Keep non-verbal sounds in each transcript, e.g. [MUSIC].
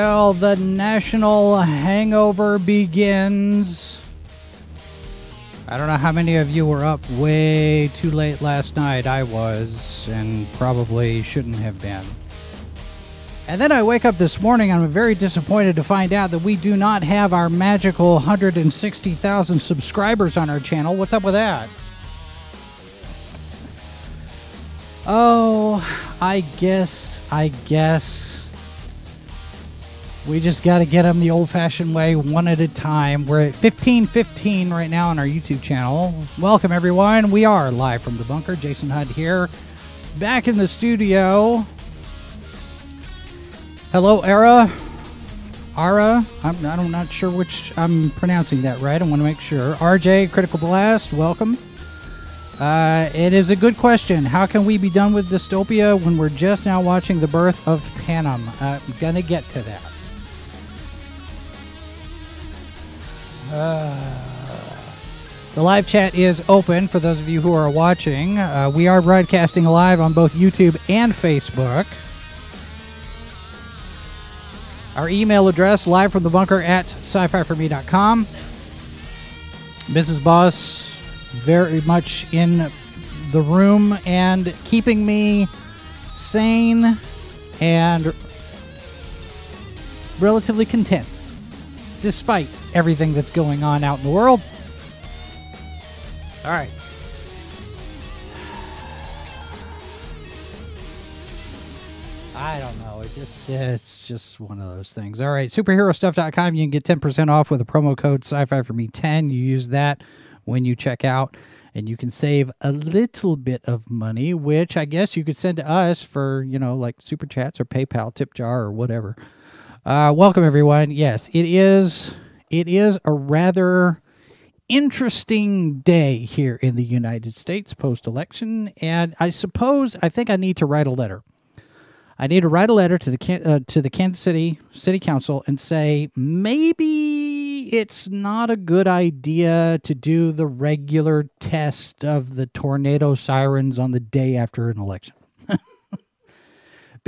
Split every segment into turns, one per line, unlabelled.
Well, the national hangover begins. I don't know how many of you were up way too late last night. I was, and probably shouldn't have been. And then I wake up this morning I'm very disappointed to find out that we do not have our magical 160,000 subscribers on our channel. What's up with that? Oh, I guess, I guess we just got to get them the old fashioned way, one at a time. We're at 1515 right now on our YouTube channel. Welcome, everyone. We are live from the bunker. Jason Hunt here, back in the studio. Hello, Era. Ara. I'm, I'm not sure which I'm pronouncing that right. I want to make sure. RJ, Critical Blast, welcome. Uh, it is a good question. How can we be done with dystopia when we're just now watching the birth of Panem? Uh, I'm going to get to that. Uh, the live chat is open for those of you who are watching. Uh, we are broadcasting live on both YouTube and Facebook. Our email address, live from the bunker at sci-fi4me.com. Mrs. Boss, very much in the room and keeping me sane and relatively content despite everything that's going on out in the world. All right. I don't know. It just it's just one of those things. All right, superherostuff.com. You can get 10% off with a promo code sci-fi for me 10. You use that when you check out and you can save a little bit of money, which I guess you could send to us for, you know, like super chats or PayPal, tip jar or whatever. Uh, welcome everyone. Yes, it is. It is a rather interesting day here in the United States post election, and I suppose I think I need to write a letter. I need to write a letter to the uh, to the Kansas City City Council and say maybe it's not a good idea to do the regular test of the tornado sirens on the day after an election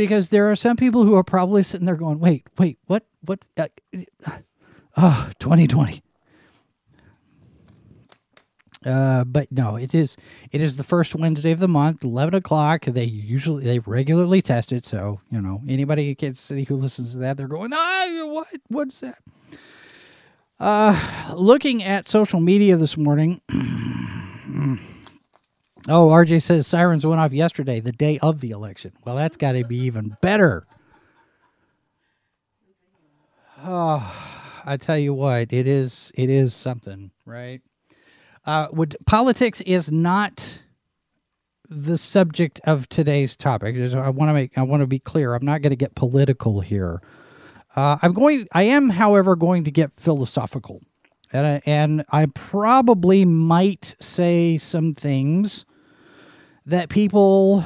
because there are some people who are probably sitting there going, "Wait, wait, what? What? Uh, oh, 2020." Uh, but no, it is it is the first Wednesday of the month, eleven o'clock. They usually they regularly test it, so you know anybody in Kansas City who listens to that, they're going, "Ah, what? What's that?" Uh, looking at social media this morning. [CLEARS THROAT] Oh, RJ says sirens went off yesterday, the day of the election. Well, that's got to be even better. Oh, I tell you what, it is it is something, right? Uh, would politics is not the subject of today's topic. I want to make I want to be clear. I'm not going to get political here. Uh, I'm going. I am, however, going to get philosophical, and I, and I probably might say some things that people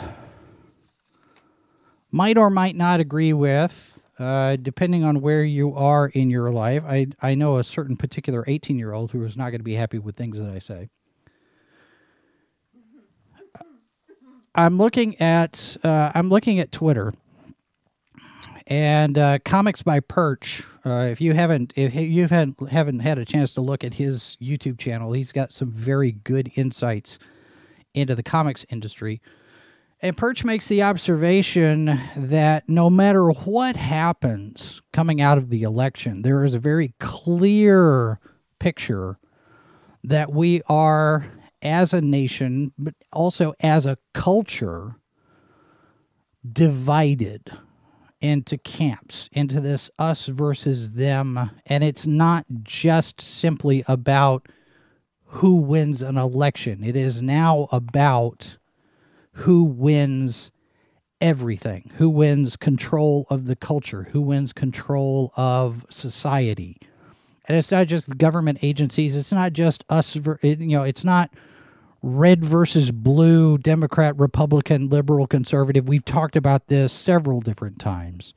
might or might not agree with, uh, depending on where you are in your life. I, I know a certain particular 18 year old who is not going to be happy with things that I say. I'm looking at uh, I'm looking at Twitter and uh, comics by Perch. Uh, if you haven't if you haven't haven't had a chance to look at his YouTube channel, he's got some very good insights into the comics industry. And Perch makes the observation that no matter what happens coming out of the election, there is a very clear picture that we are, as a nation, but also as a culture, divided into camps, into this us versus them. And it's not just simply about who wins an election. It is now about who wins everything, who wins control of the culture, who wins control of society. And it's not just government agencies. It's not just us. You know, it's not red versus blue, Democrat, Republican, liberal, conservative. We've talked about this several different times.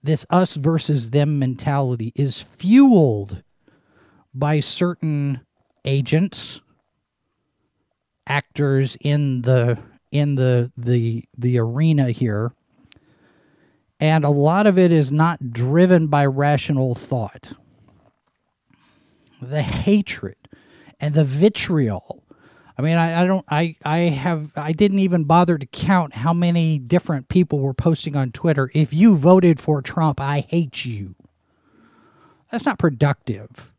This us versus them mentality is fueled by certain agents, actors in the in the the the arena here. And a lot of it is not driven by rational thought. The hatred and the vitriol I mean, I, I don't, I, I have, I didn't even bother to count how many different people were posting on Twitter. If you voted for Trump, I hate you. That's not productive.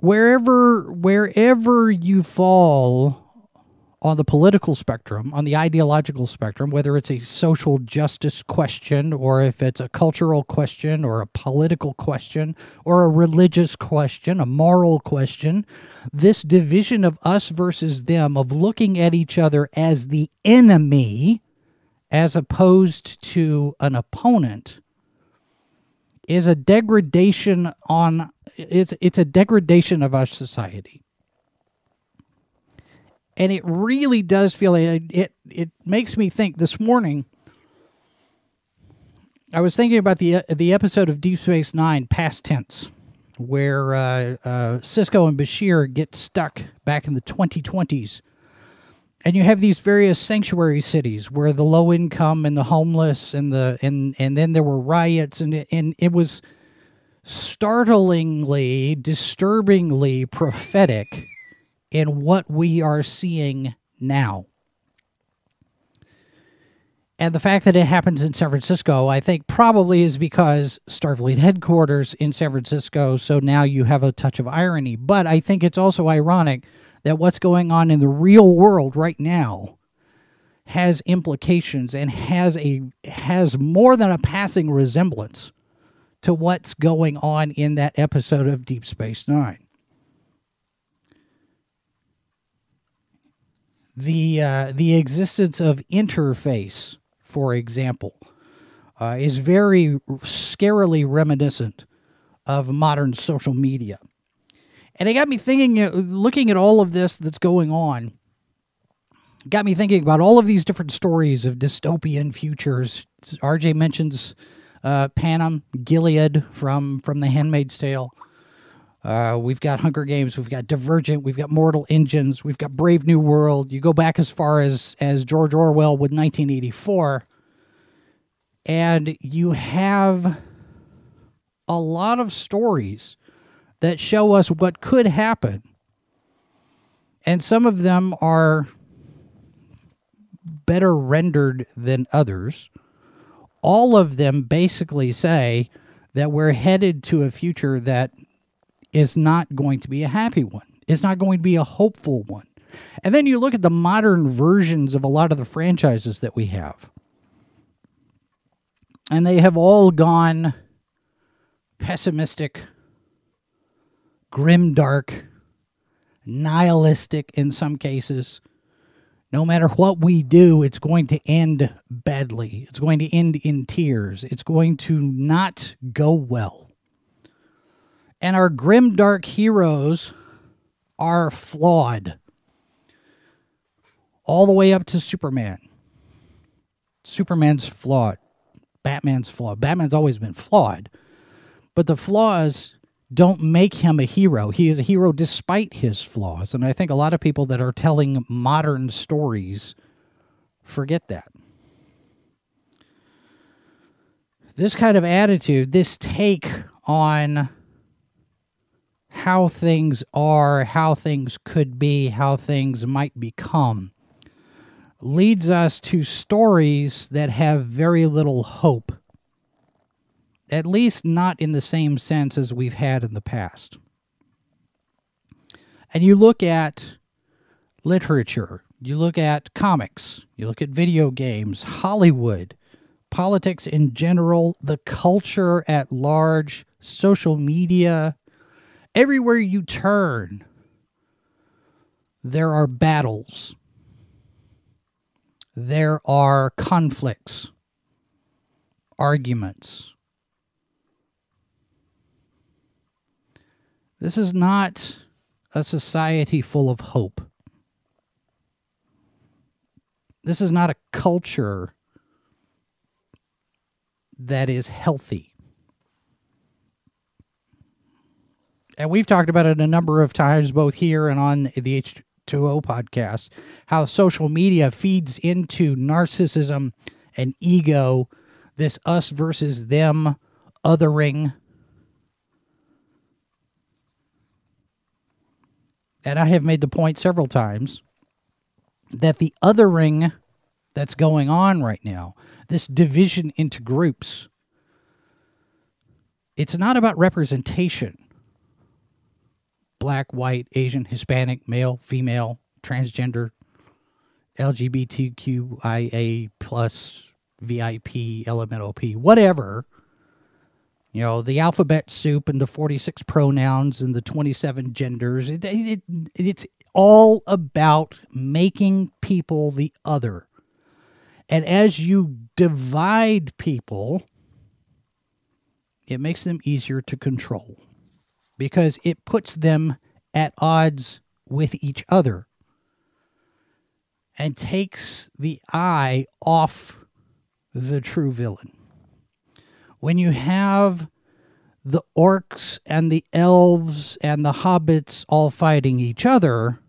Wherever, wherever you fall on the political spectrum, on the ideological spectrum, whether it's a social justice question or if it's a cultural question or a political question or a religious question, a moral question, this division of us versus them, of looking at each other as the enemy as opposed to an opponent, is a degradation on it's it's a degradation of our society. And it really does feel it, it makes me think this morning I was thinking about the the episode of Deep Space 9 past tense where uh, uh, Sisko and Bashir get stuck back in the 2020s and you have these various sanctuary cities where the low income and the homeless and the and and then there were riots and and it was startlingly disturbingly prophetic in what we are seeing now. And the fact that it happens in San Francisco, I think, probably is because Starfleet headquarters in San Francisco. So now you have a touch of irony. But I think it's also ironic that what's going on in the real world right now has implications and has a has more than a passing resemblance to what's going on in that episode of Deep Space Nine. the uh, the existence of interface, for example, uh, is very scarily reminiscent of modern social media, and it got me thinking. Uh, looking at all of this that's going on, got me thinking about all of these different stories of dystopian futures. RJ mentions uh, Panem, Gilead from from The Handmaid's Tale. Uh, we've got Hunger Games, we've got Divergent, we've got Mortal Engines, we've got Brave New World. You go back as far as as George Orwell with 1984, and you have a lot of stories that show us what could happen, and some of them are better rendered than others. All of them basically say that we're headed to a future that is not going to be a happy one. It's not going to be a hopeful one. And then you look at the modern versions of a lot of the franchises that we have. And they have all gone pessimistic, grim dark, nihilistic in some cases. No matter what we do, it's going to end badly. It's going to end in tears. It's going to not go well. And our grim dark heroes are flawed. All the way up to Superman. Superman's flawed. Batman's flawed. Batman's always been flawed. But the flaws don't make him a hero. He is a hero despite his flaws. And I think a lot of people that are telling modern stories forget that. This kind of attitude, this take on how things are, how things could be, how things might become, leads us to stories that have very little hope. At least not in the same sense as we've had in the past. And you look at literature, you look at comics, you look at video games, Hollywood, politics in general, the culture at large, social media, Everywhere you turn, there are battles, there are conflicts, arguments. This is not a society full of hope. This is not a culture that is healthy. And we've talked about it a number of times, both here and on the H2O podcast, how social media feeds into narcissism and ego, this us versus them othering. And I have made the point several times that the othering that's going on right now, this division into groups, it's not about representation black, white, Asian, Hispanic, male, female, transgender, LGBTQIA plus, VIP, LMNOP, whatever. You know, the alphabet soup and the 46 pronouns and the 27 genders. It, it, it's all about making people the other. And as you divide people, it makes them easier to control because it puts them at odds with each other and takes the eye off the true villain. When you have the orcs and the elves and the hobbits all fighting each other,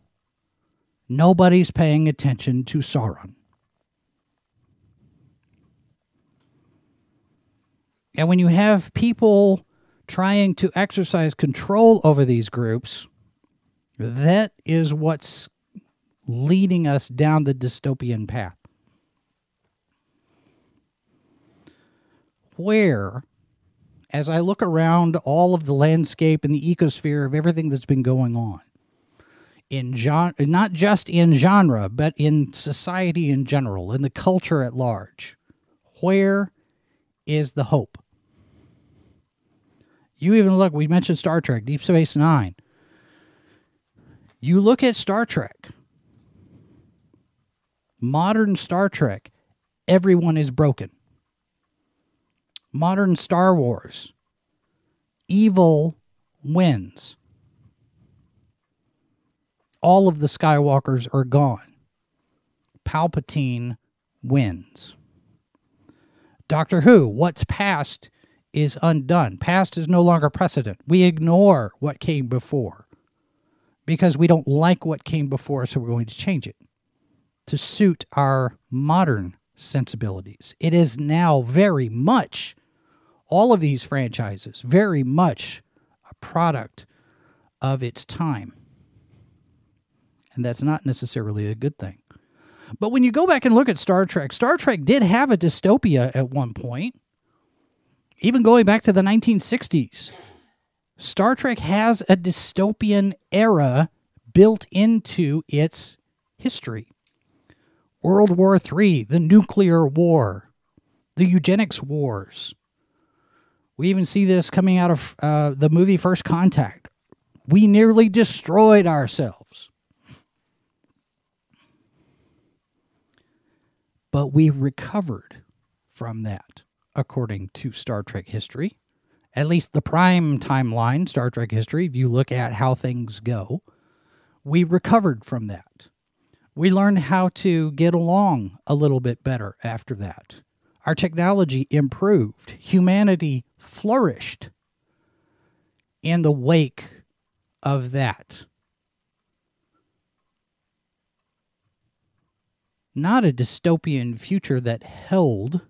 nobody's paying attention to Sauron. And when you have people trying to exercise control over these groups, that is what's leading us down the dystopian path. Where as I look around all of the landscape and the ecosphere of everything that's been going on in genre, not just in genre, but in society in general, in the culture at large, where is the hope? You even look, we mentioned Star Trek, Deep Space Nine. You look at Star Trek, modern Star Trek, everyone is broken modern Star Wars, evil wins. All of the Skywalkers are gone. Palpatine wins. Doctor Who, what's past is undone. Past is no longer precedent. We ignore what came before because we don't like what came before, so we're going to change it to suit our modern sensibilities. It is now very much all of these franchises very much a product of its time. And that's not necessarily a good thing. But when you go back and look at Star Trek, Star Trek did have a dystopia at one point, even going back to the 1960s. Star Trek has a dystopian era built into its history. World War III, the nuclear war, the eugenics wars, we even see this coming out of uh, the movie First Contact. We nearly destroyed ourselves. But we recovered from that, according to Star Trek history. At least the prime timeline, Star Trek history, if you look at how things go, we recovered from that. We learned how to get along a little bit better after that. Our technology improved. Humanity flourished in the wake of that. Not a dystopian future that held,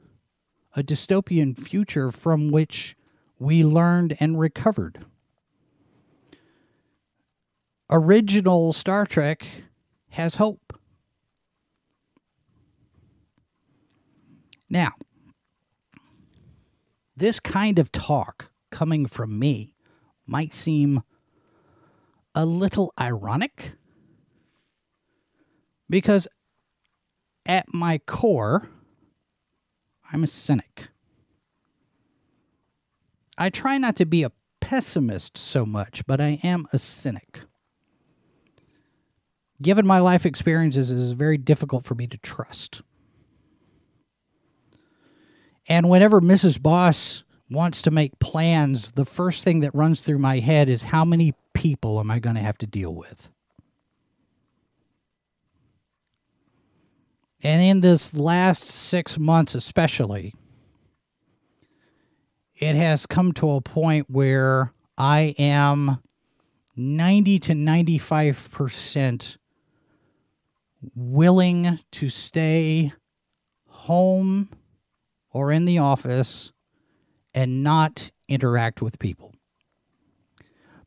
a dystopian future from which we learned and recovered. Original Star Trek has hope. Now, this kind of talk coming from me might seem a little ironic because at my core, I'm a cynic. I try not to be a pessimist so much, but I am a cynic. Given my life experiences, it is very difficult for me to trust. And whenever Mrs. Boss wants to make plans, the first thing that runs through my head is how many people am I going to have to deal with? And in this last six months, especially, it has come to a point where I am 90 to 95% willing to stay home or in the office and not interact with people.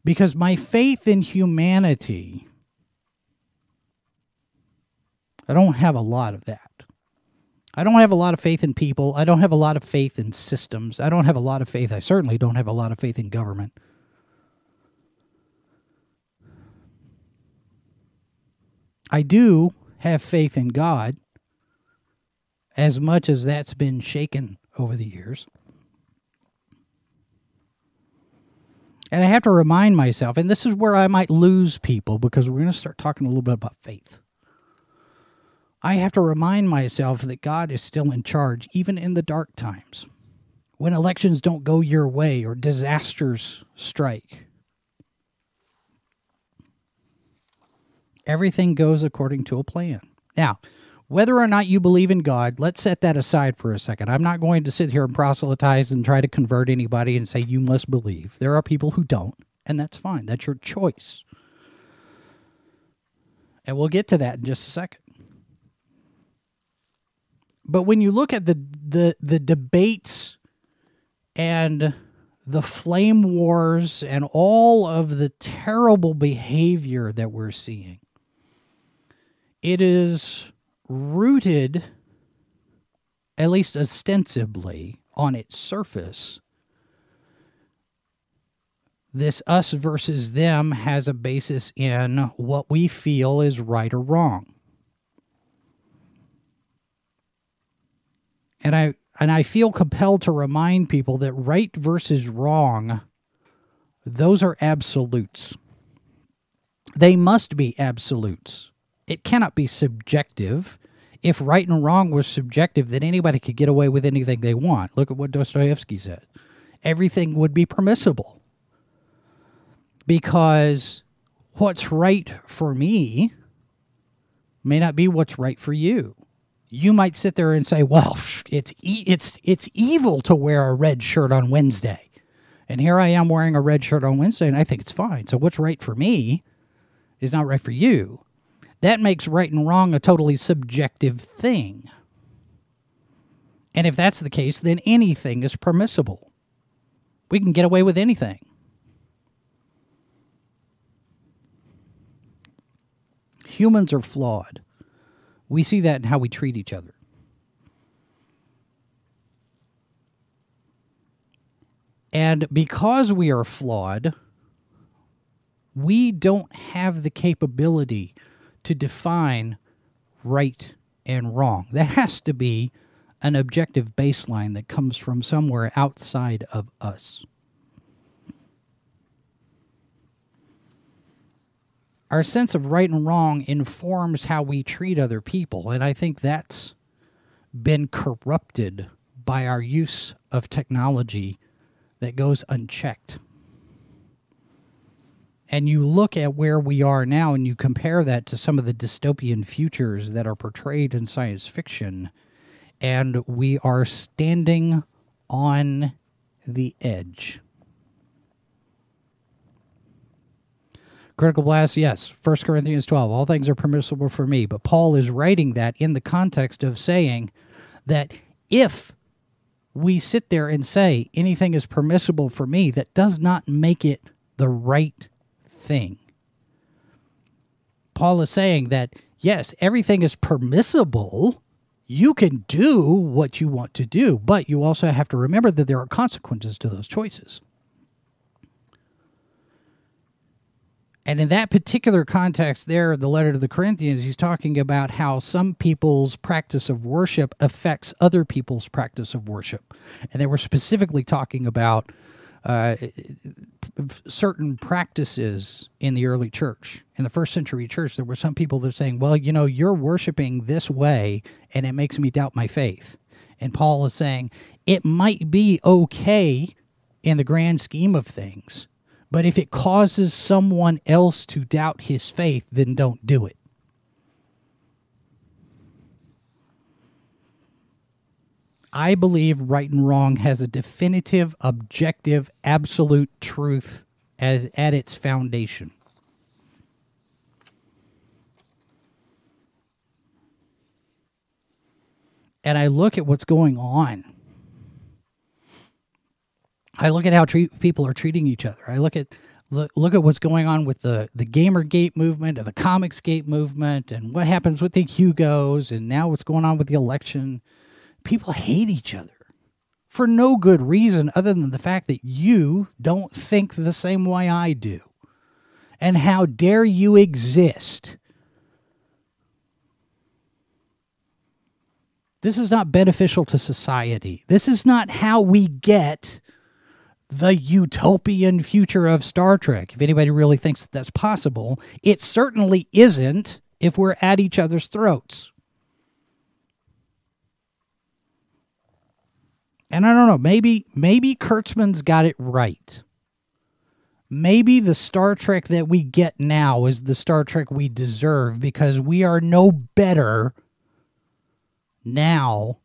Because my faith in humanity, I don't have a lot of that. I don't have a lot of faith in people. I don't have a lot of faith in systems. I don't have a lot of faith. I certainly don't have a lot of faith in government. I do have faith in God as much as that's been shaken over the years. And I have to remind myself, and this is where I might lose people because we're going to start talking a little bit about faith. I have to remind myself that God is still in charge, even in the dark times. When elections don't go your way or disasters strike, everything goes according to a plan. Now, whether or not you believe in God, let's set that aside for a second. I'm not going to sit here and proselytize and try to convert anybody and say you must believe. There are people who don't, and that's fine. That's your choice. And we'll get to that in just a second. But when you look at the the the debates and the flame wars and all of the terrible behavior that we're seeing, it is rooted, at least ostensibly, on its surface. This us versus them has a basis in what we feel is right or wrong. And I and I feel compelled to remind people that right versus wrong those are absolutes. They must be absolutes. It cannot be subjective. If right and wrong was subjective, then anybody could get away with anything they want. Look at what Dostoevsky said. Everything would be permissible. Because what's right for me may not be what's right for you you might sit there and say, "Well, [LAUGHS] it's e- it's it's evil to wear a red shirt on Wednesday." And here I am wearing a red shirt on Wednesday and I think it's fine. So what's right for me is not right for you. That makes right and wrong a totally subjective thing. And if that's the case, then anything is permissible. We can get away with anything. Humans are flawed. We see that in how we treat each other. And because we are flawed, we don't have the capability to define right and wrong. There has to be an objective baseline that comes from somewhere outside of us. our sense of right and wrong informs how we treat other people. And I think that's been corrupted by our use of technology that goes unchecked. And you look at where we are now and you compare that to some of the dystopian futures that are portrayed in science fiction, and we are standing on the edge. Critical blast, yes. 1 Corinthians 12, all things are permissible for me. But Paul is writing that in the context of saying that if we sit there and say anything is permissible for me, that does not make it the right thing. Paul is saying that, yes, everything is permissible. You can do what you want to do, but you also have to remember that there are consequences to those choices. And in that particular context, there, the letter to the Corinthians, he's talking about how some people's practice of worship affects other people's practice of worship. And they were specifically talking about uh, certain practices in the early church. In the first century church, there were some people that were saying, well, you know, you're worshiping this way, and it makes me doubt my faith. And Paul is saying, it might be okay in the grand scheme of things But if it causes someone else to doubt his faith, then don't do it. I believe right and wrong has a definitive, objective, absolute truth as at its foundation. And I look at what's going on. I look at how treat, people are treating each other. I look at look, look at what's going on with the the GamerGate movement and the ComicsGate movement and what happens with the Hugos and now what's going on with the election people hate each other for no good reason other than the fact that you don't think the same way I do. And how dare you exist? This is not beneficial to society. This is not how we get the utopian future of Star Trek. If anybody really thinks that that's possible, it certainly isn't if we're at each other's throats. And I don't know, maybe maybe Kurtzman's got it right. Maybe the Star Trek that we get now is the Star Trek we deserve because we are no better now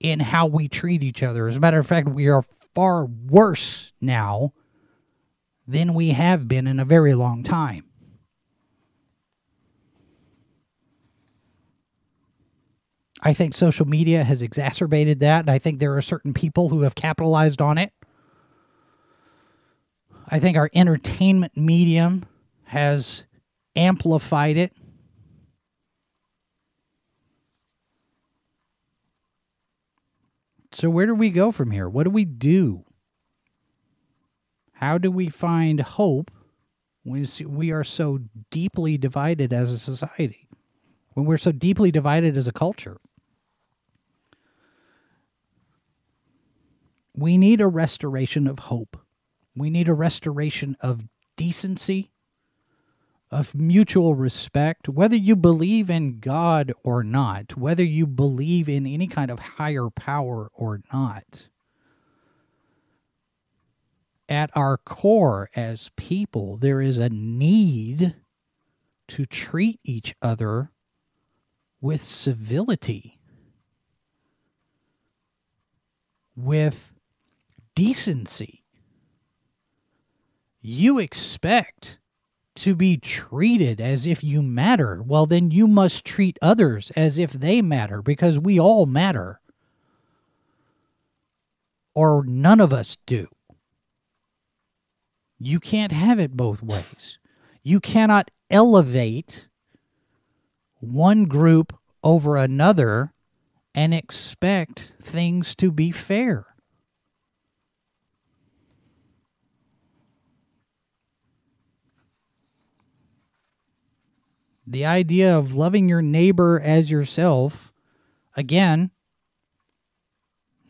in how we treat each other. As a matter of fact, we are far worse now than we have been in a very long time. I think social media has exacerbated that. I think there are certain people who have capitalized on it. I think our entertainment medium has amplified it. So, where do we go from here? What do we do? How do we find hope when we are so deeply divided as a society? When we're so deeply divided as a culture? We need a restoration of hope. We need a restoration of decency, of mutual respect, whether you believe in God or not, whether you believe in any kind of higher power or not. At our core as people, there is a need to treat each other with civility, with decency. You expect to be treated as if you matter. Well, then you must treat others as if they matter because we all matter. Or none of us do. You can't have it both ways. You cannot elevate one group over another and expect things to be fair. The idea of loving your neighbor as yourself again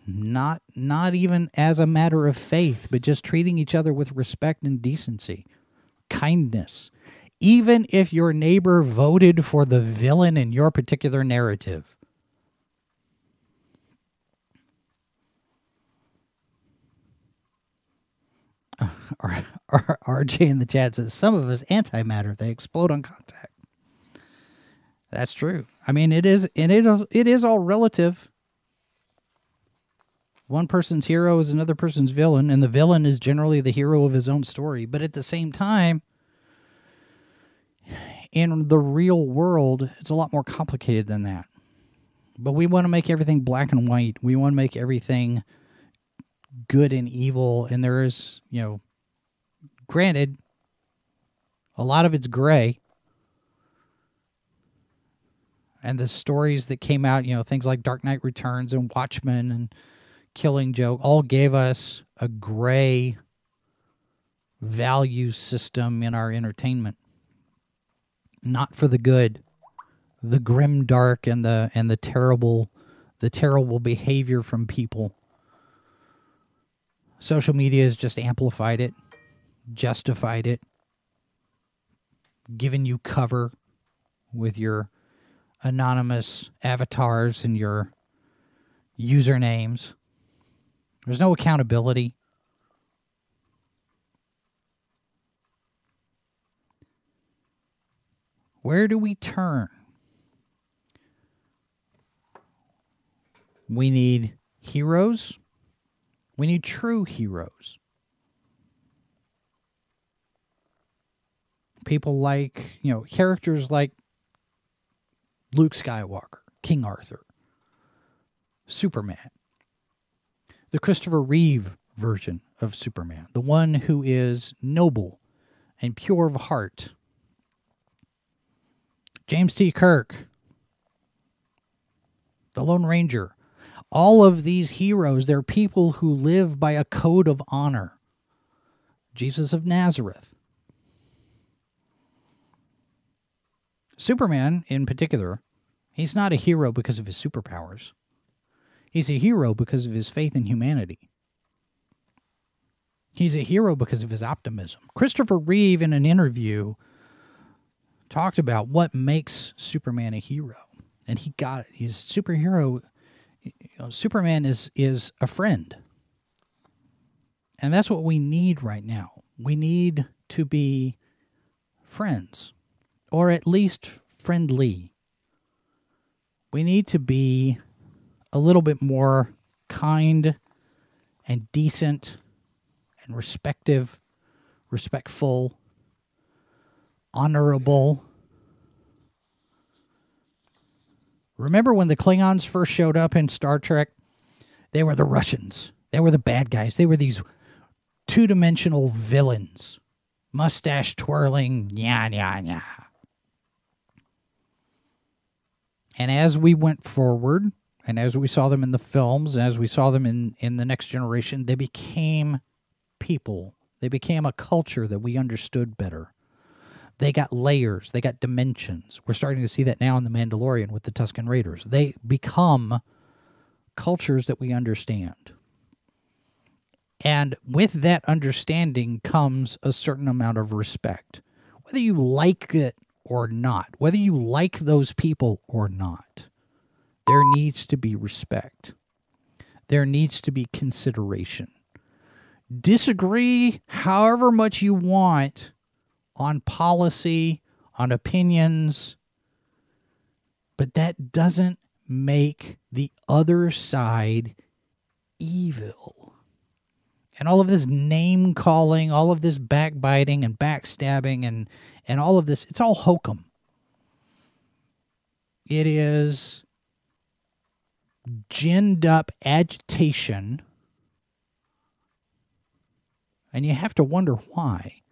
not not even as a matter of faith but just treating each other with respect and decency kindness. Even if your neighbor voted for the villain in your particular narrative. [LAUGHS] RJ in the chat says some of us antimatter they explode on contact that's true. I mean, it is, and it it is all relative. One person's hero is another person's villain, and the villain is generally the hero of his own story. But at the same time, in the real world, it's a lot more complicated than that. But we want to make everything black and white. We want to make everything good and evil. And there is, you know, granted, a lot of it's gray and the stories that came out, you know, things like Dark Knight Returns and Watchmen and Killing Joke, all gave us a gray value system in our entertainment. Not for the good. The grim dark and the and the terrible the terrible behavior from people. Social media has just amplified it, justified it, given you cover with your anonymous avatars and your usernames. There's no accountability. Where do we turn? We need heroes. We need true heroes. People like, you know, characters like Luke Skywalker, King Arthur, Superman, the Christopher Reeve version of Superman, the one who is noble and pure of heart. James T. Kirk, the Lone Ranger, all of these heroes, they're people who live by a code of honor. Jesus of Nazareth. Superman, in particular, he's not a hero because of his superpowers. He's a hero because of his faith in humanity. He's a hero because of his optimism. Christopher Reeve, in an interview, talked about what makes Superman a hero. And he got it. He's a superhero. You know, Superman is, is a friend. And that's what we need right now. We need to be friends, or at least friendly. We need to be a little bit more kind and decent and respective, respectful, honorable. Remember when the Klingons first showed up in Star Trek? They were the Russians. They were the bad guys. They were these two dimensional villains, mustache twirling, yeah, yeah, yeah. And as we went forward, and as we saw them in the films, as we saw them in, in the next generation, they became people. They became a culture that we understood better. They got layers, they got dimensions. We're starting to see that now in The Mandalorian with the Tusken Raiders. They become cultures that we understand. And with that understanding comes a certain amount of respect. Whether you like it or not, whether you like those people or not, there needs to be respect. There needs to be consideration. Disagree however much you want on policy, on opinions, but that doesn't make the other side evil. And all of this name calling, all of this backbiting and backstabbing and, and all of this, it's all hokum. It is ginned up agitation. And you have to wonder why.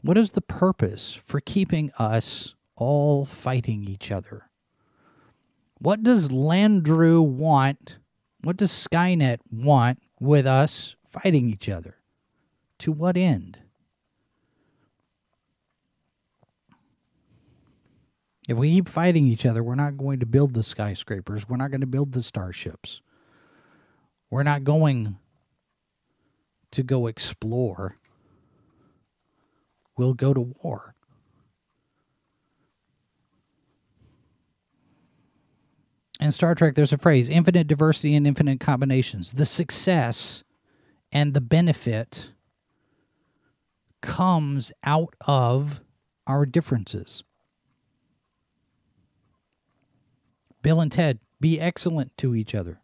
What is the purpose for keeping us all fighting each other? What does Landru want? What does Skynet want with us fighting each other? To what end? If we keep fighting each other, we're not going to build the skyscrapers. We're not going to build the starships. We're not going to go explore We'll go to war. In Star Trek, there's a phrase infinite diversity and infinite combinations. The success and the benefit comes out of our differences. Bill and Ted, be excellent to each other.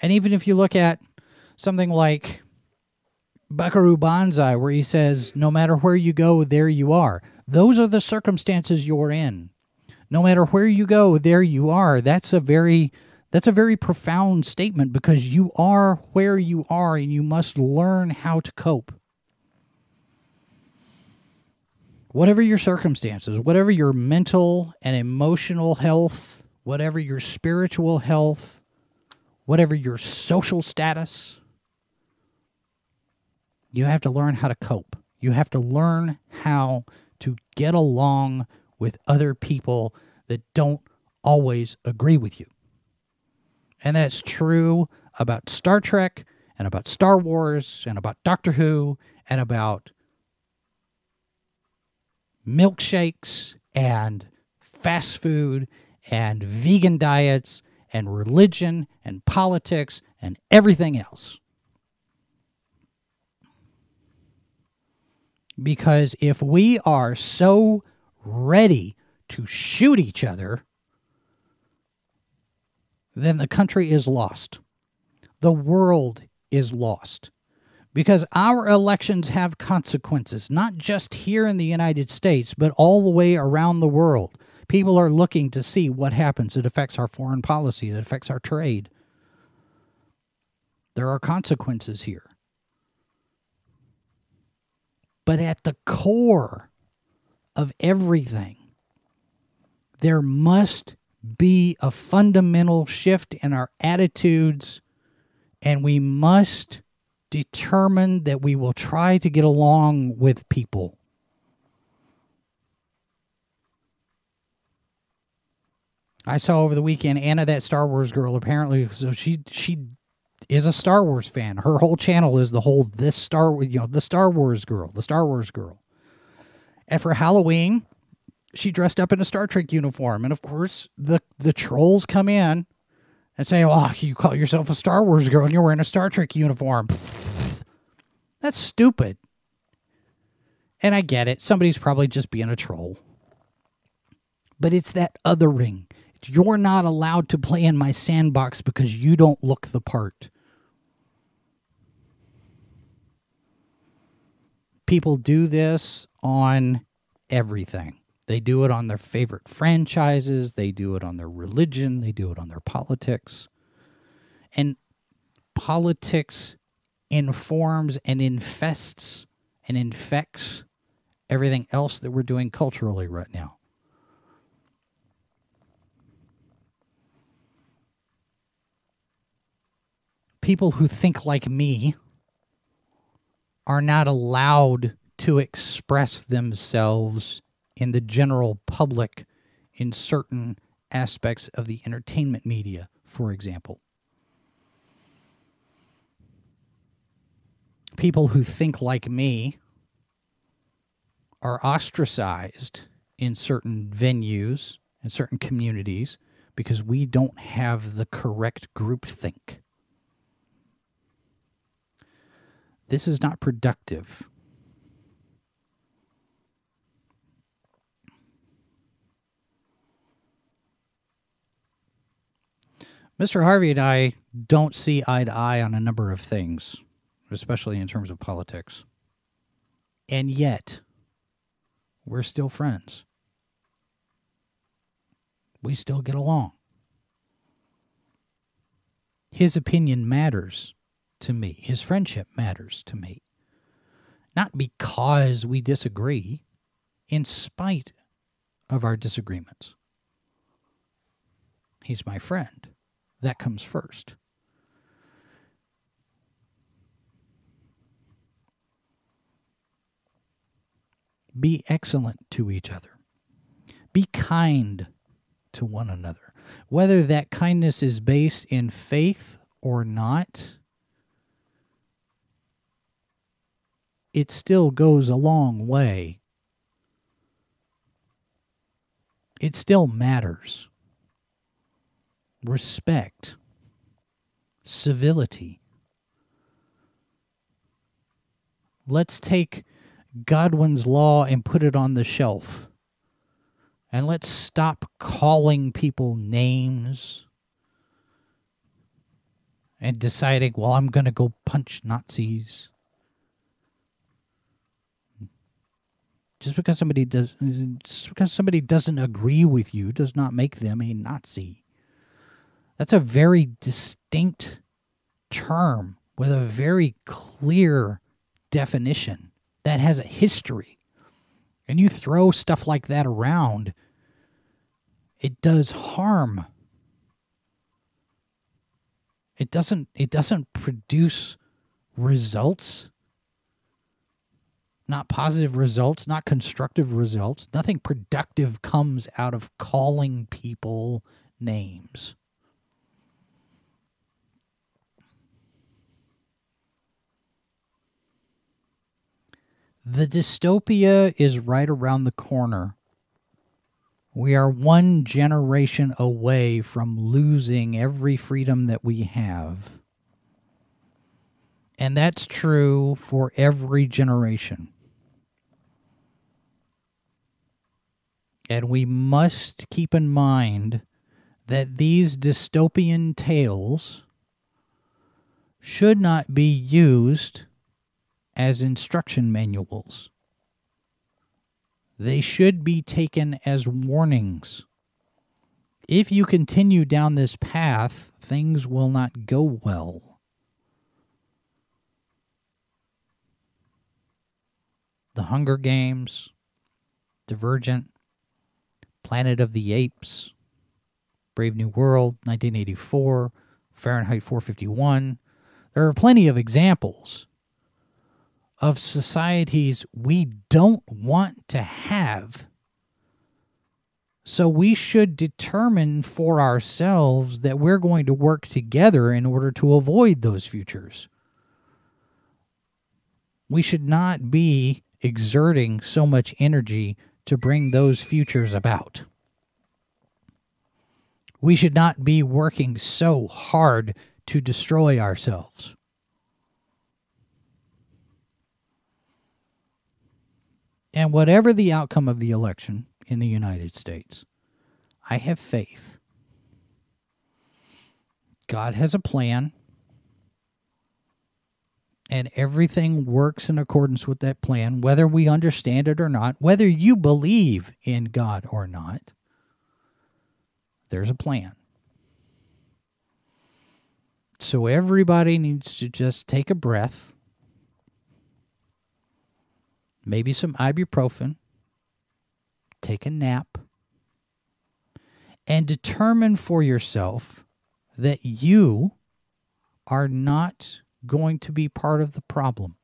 And even if you look at something like Buckaroo Banzai, where he says, No matter where you go, there you are. Those are the circumstances you're in. No matter where you go, there you are. That's a very that's a very profound statement because you are where you are and you must learn how to cope. Whatever your circumstances, whatever your mental and emotional health, whatever your spiritual health, whatever your social status, you have to learn how to cope. You have to learn how to get along with other people that don't always agree with you. And that's true about Star Trek and about Star Wars and about Doctor Who and about milkshakes and fast food and vegan diets and religion and politics and everything else. Because if we are so ready to shoot each other, then the country is lost. The world is lost. Because our elections have consequences, not just here in the United States, but all the way around the world. People are looking to see what happens. It affects our foreign policy, it affects our trade. There are consequences here. But at the core of everything, there must be a fundamental shift in our attitudes, and we must determine that we will try to get along with people. I saw over the weekend Anna, that Star Wars girl. Apparently, so she she is a Star Wars fan. Her whole channel is the whole this Star you know the Star Wars girl, the Star Wars girl. And for Halloween, she dressed up in a Star Trek uniform, and of course the the trolls come in and say, "Oh, you call yourself a Star Wars girl and you're wearing a Star Trek uniform." [LAUGHS] That's stupid. And I get it. Somebody's probably just being a troll. But it's that othering. You're not allowed to play in my sandbox because you don't look the part. people do this on everything. They do it on their favorite franchises, they do it on their religion, they do it on their politics. And politics informs and infests and infects everything else that we're doing culturally right now. People who think like me are not allowed to express themselves in the general public in certain aspects of the entertainment media, for example. People who think like me are ostracized in certain venues and certain communities because we don't have the correct groupthink. This is not productive. Mr. Harvey and I don't see eye to eye on a number of things, especially in terms of politics. And yet, we're still friends. We still get along. His opinion matters to me. His friendship matters to me. Not because we disagree, in spite of our disagreements. He's my friend. That comes first. Be excellent to each other. Be kind to one another. Whether that kindness is based in faith or not, it still goes a long way. It still matters. Respect, civility. Let's take Godwin's Law and put it on the shelf. And let's stop calling people names and deciding, well, I'm going to go punch Nazis. Just because somebody does just because somebody doesn't agree with you does not make them a Nazi. That's a very distinct term with a very clear definition that has a history. And you throw stuff like that around, it does harm. It doesn't it doesn't produce results not positive results, not constructive results. Nothing productive comes out of calling people names. The dystopia is right around the corner. We are one generation away from losing every freedom that we have. And that's true for every generation. And we must keep in mind that these dystopian tales should not be used as instruction manuals. They should be taken as warnings. If you continue down this path, things will not go well. The Hunger Games, Divergent, Planet of the Apes, Brave New World, 1984, Fahrenheit 451. There are plenty of examples of societies we don't want to have. So we should determine for ourselves that we're going to work together in order to avoid those futures. We should not be exerting so much energy to bring those futures about. We should not be working so hard to destroy ourselves. And whatever the outcome of the election in the United States, I have faith. God has a plan, and everything works in accordance with that plan, whether we understand it or not, whether you believe in God or not. There's a plan. So everybody needs to just take a breath maybe some ibuprofen, take a nap, and determine for yourself that you are not going to be part of the problem.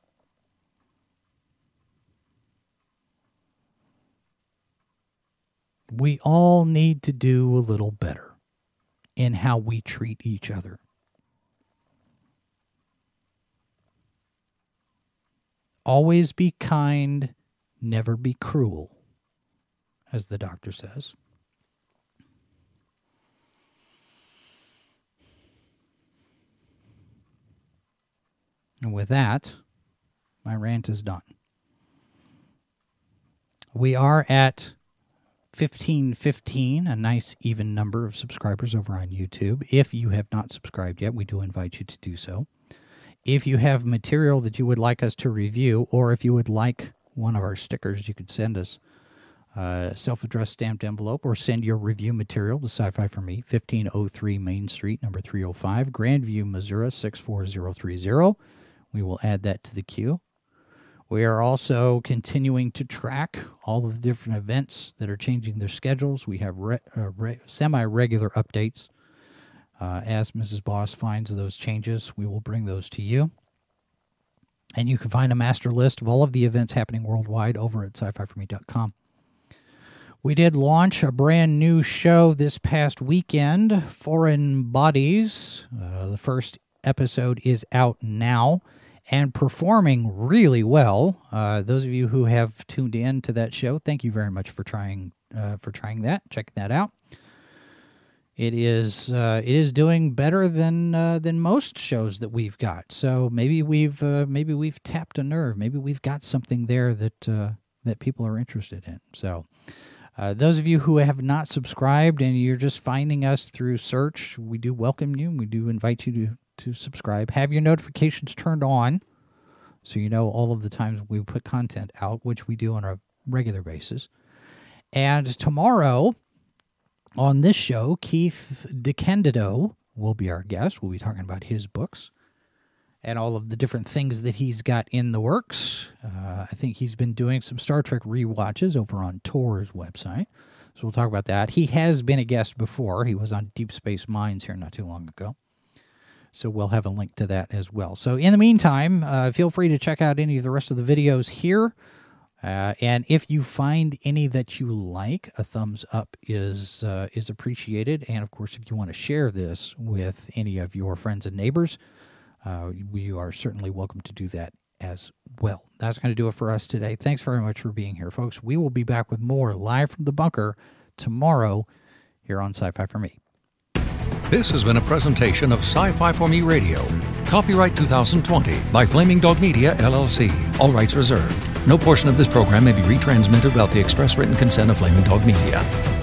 We all need to do a little better in how we treat each other. Always be kind, never be cruel, as the doctor says. And with that, my rant is done. We are at 1515, a nice even number of subscribers over on YouTube. If you have not subscribed yet, we do invite you to do so if you have material that you would like us to review, or if you would like one of our stickers, you could send us a self addressed stamped envelope or send your review material to Sci Fi for Me, 1503 Main Street, number 305, Grandview, Missouri, 64030. We will add that to the queue. We are also continuing to track all of the different events that are changing their schedules. We have re- uh, re- semi regular updates uh, as Mrs. Boss finds those changes, we will bring those to you. And you can find a master list of all of the events happening worldwide over at sci fi for me.com. We did launch a brand new show this past weekend, Foreign Bodies. Uh, the first episode is out now and performing really well. Uh, those of you who have tuned in to that show, thank you very much for trying uh, for trying that. Check that out. It is uh, it is doing better than uh, than most shows that we've got. So maybe we've uh, maybe we've tapped a nerve. Maybe we've got something there that uh, that people are interested in. So. Uh, those of you who have not subscribed and you're just finding us through search, we do welcome you. We do invite you to, to subscribe. Have your notifications turned on so you know all of the times we put content out, which we do on a regular basis. And tomorrow, on this show, Keith DeCandido will be our guest. We'll be talking about his books and all of the different things that he's got in the works. Uh, I think he's been doing some Star Trek re-watches over on Tor's website. So we'll talk about that. He has been a guest before. He was on Deep Space Mines here not too long ago. So we'll have a link to that as well. So in the meantime, uh, feel free to check out any of the rest of the videos here. Uh, and if you find any that you like, a thumbs up is uh, is appreciated. And of course, if you want to share this with any of your friends and neighbors, uh, are certainly welcome to do that as well. That's going to do it for us today. Thanks very much for being here, folks. We will be back with more live from the bunker tomorrow here on Sci Fi for Me.
This has been a presentation of Sci Fi for Me Radio. Copyright 2020 by Flaming Dog Media, LLC. All rights reserved. No portion of this program may be retransmitted without the express written consent of Flaming Dog Media.